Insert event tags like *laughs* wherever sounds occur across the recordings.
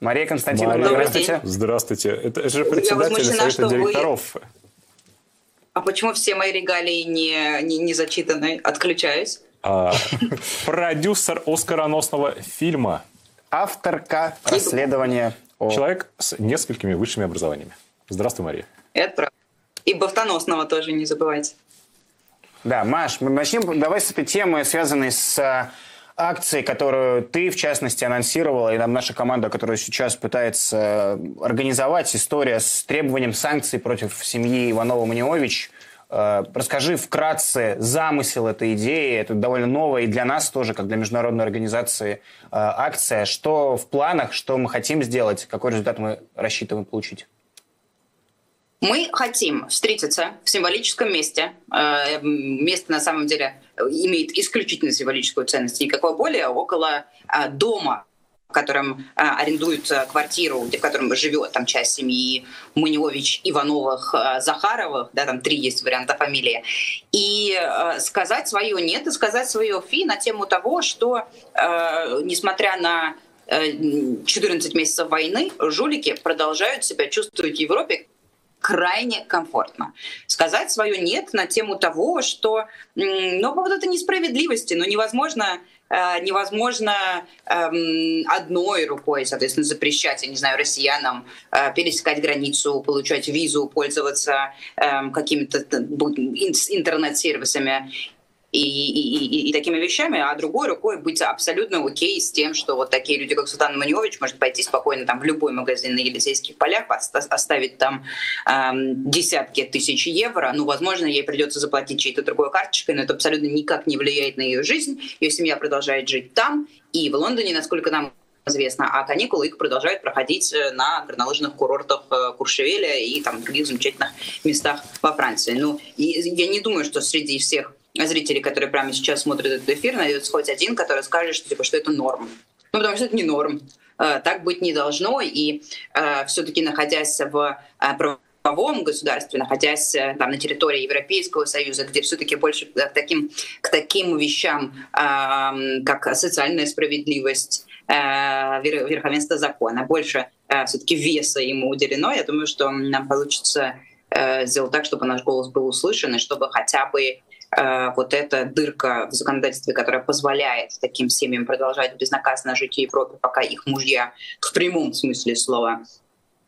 Мария Константиновна, Мария, здравствуйте. Здравствуйте. Это же председатель Совета директоров. Вы... А почему все мои регалии не, не, не зачитаны? Отключаюсь. А, *laughs* продюсер оскароносного фильма. Авторка расследования. О... Человек с несколькими высшими образованиями. Здравствуй, Мария. Это правда. И бафтоносного тоже не забывайте. Да, Маш, мы начнем. Давай с этой темы, связанной с а, акцией, которую ты, в частности, анонсировала, и там наша команда, которая сейчас пытается э, организовать, история с требованием санкций против семьи Иванова-Манилович. Э, расскажи вкратце замысел этой идеи. Это довольно новая и для нас тоже, как для международной организации, э, акция. Что в планах, что мы хотим сделать, какой результат мы рассчитываем получить? Мы хотим встретиться в символическом месте. Э, место на самом деле имеет исключительно символическую ценность, никакого более, около э, дома, в котором э, арендуют квартиру, в котором живет там часть семьи Манилович, Ивановых, Захаровых, да, там три есть варианта фамилии, и сказать свое нет, и сказать свое фи на тему того, что несмотря на 14 месяцев войны жулики продолжают себя чувствовать в Европе крайне комфортно. Сказать свое «нет» на тему того, что ну, по поводу несправедливости, но невозможно э, невозможно эм, одной рукой, соответственно, запрещать, я не знаю, россиянам э, пересекать границу, получать визу, пользоваться эм, какими-то интернет-сервисами и, и, и, и такими вещами, а другой рукой быть абсолютно окей с тем, что вот такие люди, как Султан Маньевич, может пойти спокойно там в любой магазин на Елисейских полях, оставить там эм, десятки тысяч евро, ну, возможно, ей придется заплатить чьей-то другой карточкой, но это абсолютно никак не влияет на ее жизнь, ее семья продолжает жить там, и в Лондоне, насколько нам известно, а каникулы их продолжают проходить э, на горнолыжных курортах э, Куршевеля и там других замечательных местах во Франции. Ну, я не думаю, что среди всех зрителей, которые прямо сейчас смотрят этот эфир, найдется хоть один, который скажет, что, типа, что это норм. Ну, потому что это не норм. Э, так быть не должно. И э, все-таки находясь в э, правовом государстве, находясь там на территории Европейского Союза, где все-таки больше к таким, к таким вещам, э, как социальная справедливость, верховенство закона, больше все-таки веса ему уделено, я думаю, что нам получится сделать так, чтобы наш голос был услышан, и чтобы хотя бы вот эта дырка в законодательстве, которая позволяет таким семьям продолжать безнаказанно жить в Европе, пока их мужья в прямом смысле слова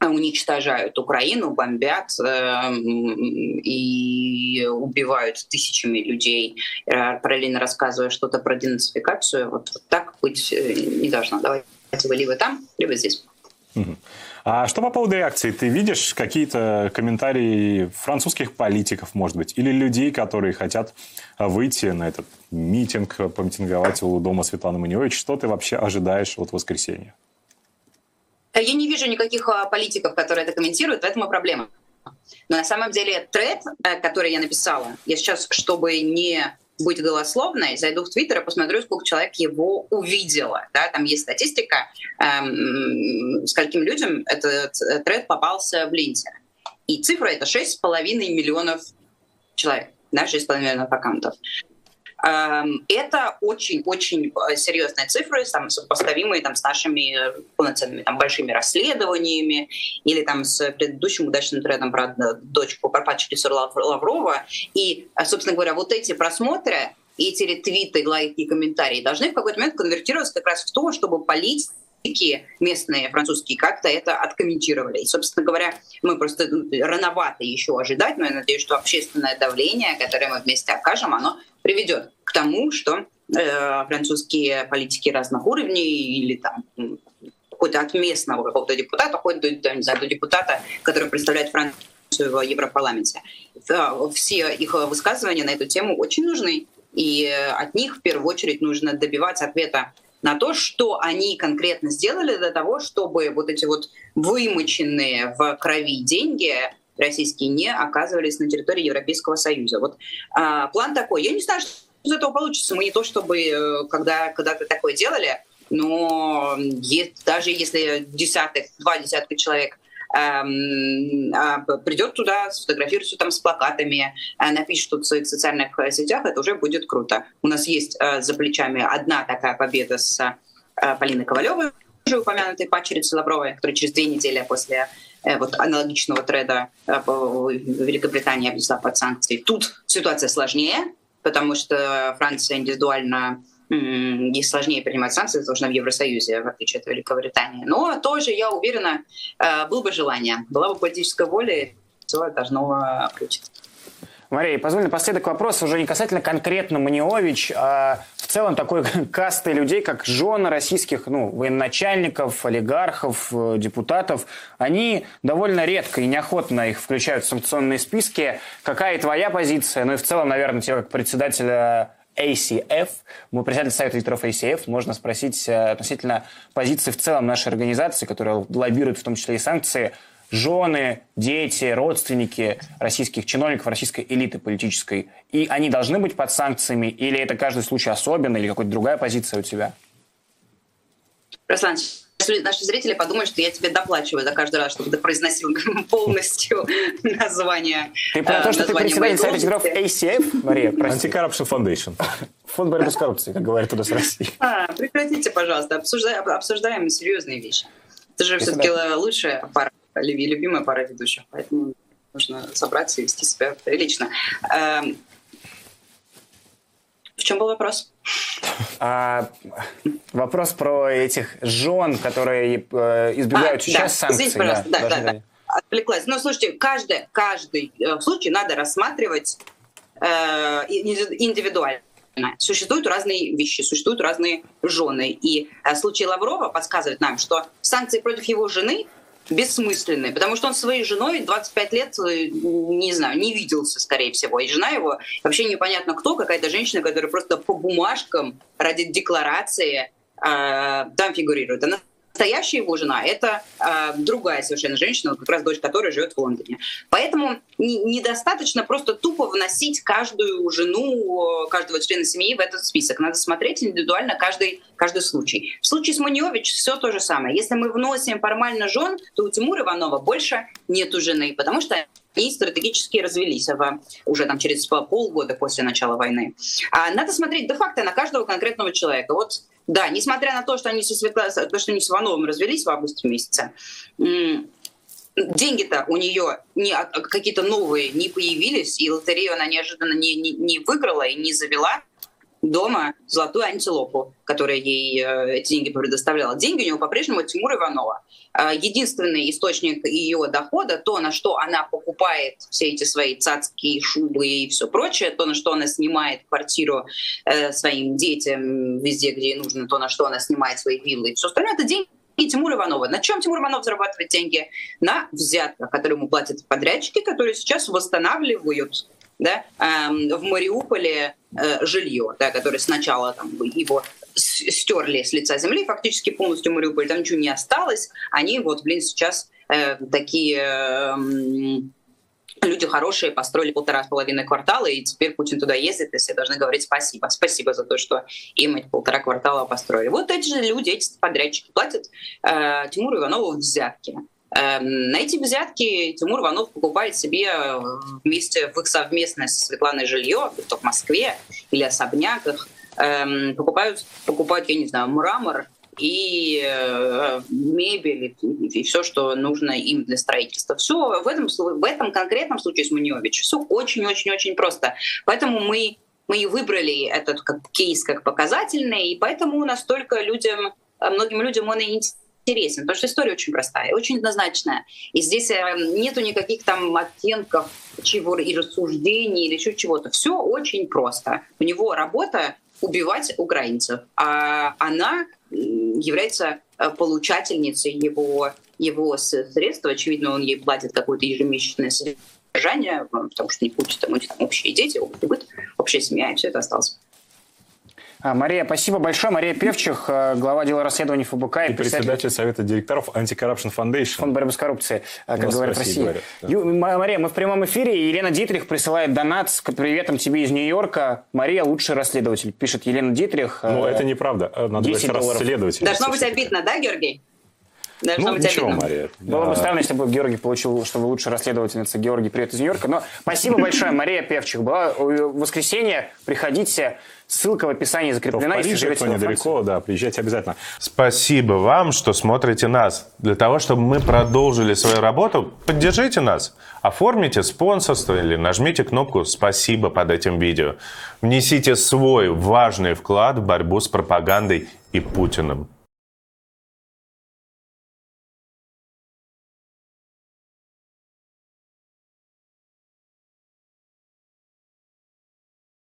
уничтожают Украину, бомбят э, и убивают тысячами людей, э, параллельно рассказывая что-то про денацификацию. Вот, вот так быть э, не должно. Давайте вы либо там, либо здесь. А что по поводу реакции? Ты видишь какие-то комментарии французских политиков, может быть, или людей, которые хотят выйти на этот митинг, помитинговать у дома Светланы Манилович? Что ты вообще ожидаешь от воскресенья? Я не вижу никаких а, политиков, которые это комментируют, в этом и проблема. Но на самом деле тред, э, который я написала, я сейчас, чтобы не быть голословной, зайду в Твиттер и посмотрю, сколько человек его увидело. Да? Там есть статистика, эм, скольким людям этот тред попался в ленте. И цифра это 6,5 миллионов человек, да, 6,5 миллионов аккаунтов. Эм, это очень-очень э, серьезные цифры, там, сопоставимые там, с нашими полноценными там, большими расследованиями или там, с предыдущим удачным трендом про дочку Карпатчикису Лаврова. И, э, собственно говоря, вот эти просмотры, эти ретвиты, лайки и комментарии должны в какой-то момент конвертироваться как раз в то, чтобы политики местные французские как-то это откомментировали. И, собственно говоря, мы просто ну, рановато еще ожидать, но я надеюсь, что общественное давление, которое мы вместе окажем, оно приведет к тому, что э, французские политики разных уровней или там какой-то от местного какого-то депутата, хоть до, знаю, до депутата, который представляет Францию в Европарламенте. Все их высказывания на эту тему очень нужны. И от них в первую очередь нужно добивать ответа на то, что они конкретно сделали для того, чтобы вот эти вот вымоченные в крови деньги российские не оказывались на территории Европейского Союза. Вот а, план такой. Я не знаю, что из этого получится. Мы не то чтобы э, когда когда-то такое делали, но есть, даже если десяток, два десятка человек придет туда, сфотографируется там с плакатами, э, напишет что-то в своих социальных сетях, это уже будет круто. У нас есть э, за плечами одна такая победа с Полиной Ковалевой, уже упомянутой пачерицы Лавровой, которая через две недели после э, вот аналогичного треда э, Великобритания объявила под санкции. Тут ситуация сложнее, потому что Франция индивидуально ей сложнее принимать санкции, потому что в Евросоюзе, в отличие от Великобритании. Но тоже, я уверена, э, было бы желание, была бы политическая воля, все должно включиться. Мария, позволь напоследок вопрос уже не касательно конкретно Маниович, а в целом такой *laughs* касты людей, как жены российских ну, военачальников, олигархов, э, депутатов, они довольно редко и неохотно их включают в санкционные списки. Какая твоя позиция? Ну и в целом, наверное, тебе как председателя ACF, мы председатель Совета ветеров ACF, можно спросить э, относительно позиции в целом нашей организации, которая лоббирует в том числе и санкции, жены, дети, родственники российских чиновников, российской элиты политической, и они должны быть под санкциями, или это каждый случай особенно, или какая-то другая позиция у тебя? Руслан, наши зрители подумают, что я тебе доплачиваю за каждый раз, чтобы ты произносил *laughs* полностью название. Ты про то, что ты председатель Совета Тигров ACF, Мария, прости. Anti-Corruption Foundation. Фонд борьбы с коррупцией, как говорят туда с России. А, прекратите, пожалуйста, обсуждаем серьезные вещи. Это же все-таки лучшая пара любимая пара ведущих, поэтому нужно собраться и вести себя прилично. В чем был вопрос? А, вопрос про этих жен, которые э, избегают а, сейчас да. санкций. Извините, пожалуйста, да, да, да, да. Отвлеклась. Ну, слушайте, каждый, каждый э, случай надо рассматривать э, индивидуально. Существуют разные вещи, существуют разные жены. И э, случай Лаврова подсказывает нам, что санкции против его жены бессмысленный, потому что он своей женой 25 лет, э, не знаю, не виделся, скорее всего. И жена его вообще непонятно кто, какая-то женщина, которая просто по бумажкам ради декларации э, там фигурирует. Она Настоящая его жена — это э, другая совершенно женщина, как раз дочь которой живет в Лондоне. Поэтому не, недостаточно просто тупо вносить каждую жену, каждого члена семьи в этот список. Надо смотреть индивидуально каждый, каждый случай. В случае с Маньевич все то же самое. Если мы вносим формально жен, то у Тимура Иванова больше нету жены, потому что они стратегически развелись в, уже там через полгода после начала войны. А надо смотреть де-факто на каждого конкретного человека. Вот да, несмотря на то, что они со, Светла... то, что они с Ивановым развелись в августе месяце, деньги-то у нее не, а, какие-то новые не появились, и лотерею она неожиданно не, не, не выиграла и не завела дома золотую антилопу, которая ей э, эти деньги предоставляла. Деньги у него по-прежнему Тимур Иванова. Э, единственный источник ее дохода, то, на что она покупает все эти свои цацкие шубы и все прочее, то, на что она снимает квартиру э, своим детям везде, где ей нужно, то, на что она снимает свои виллы и все остальное, это деньги и Тимур Иванова. На чем Тимур Иванов зарабатывает деньги? На взятках, которые ему платят подрядчики, которые сейчас восстанавливают да, эм, в Мариуполе э, жилье, да, которое сначала там, его стерли с лица земли, фактически полностью Мариуполь, там ничего не осталось. Они вот, блин, сейчас э, такие э, люди хорошие, построили полтора с половиной квартала, и теперь Путин туда ездит, и все должны говорить спасибо. Спасибо за то, что им эти полтора квартала построили. Вот эти же люди, эти подрядчики платят э, Тимуру Иванову взятки. Эм, на эти взятки Тимур Иванов покупает себе э, вместе в их совместное со Светланой жилье, то в Москве или особняках, эм, покупают, покупают, я не знаю, мрамор и э, мебель и, все, что нужно им для строительства. Все в этом, в этом конкретном случае с Муньевич все очень-очень-очень просто. Поэтому мы мы и выбрали этот как кейс как показательный, и поэтому настолько людям, многим людям он и интересен интересен, потому что история очень простая, очень однозначная. И здесь э, нету никаких там оттенков чего и рассуждений или еще чего-то. Все очень просто. У него работа убивать украинцев, а она является э, получательницей его, его средств. Очевидно, он ей платит какое-то ежемесячное содержание, потому что не получит там, у них там общие дети, общий быт, общая семья, и все это осталось. А, Мария, спасибо большое. Мария Певчих, э, глава дела расследований ФБК. И, и председатель Совета директоров Anti-Corruption Foundation. Фонд борьбы с коррупцией, э, как говорят в России. Говорят, да. Ю, Мария, мы в прямом эфире. Елена Дитрих присылает донат с приветом тебе из Нью-Йорка. Мария лучший расследователь, пишет Елена Дитрих. Ну, это неправда. Надо 10 долларов. Должно быть обидно, да, Георгий? Должно ну, быть ничего, обидно. Мария. Было бы странно, если бы Георгий получил, что вы лучшая расследовательница. Георгий, привет из Нью-Йорка. Но спасибо большое, Мария Певчих. Была в воскресенье. Приходите. Ссылка в описании Кто в закреплена. если Париже, кто недалеко, да, приезжайте обязательно. Спасибо вам, что смотрите нас. Для того, чтобы мы продолжили свою работу, поддержите нас. Оформите спонсорство или нажмите кнопку «Спасибо» под этим видео. Внесите свой важный вклад в борьбу с пропагандой и Путиным.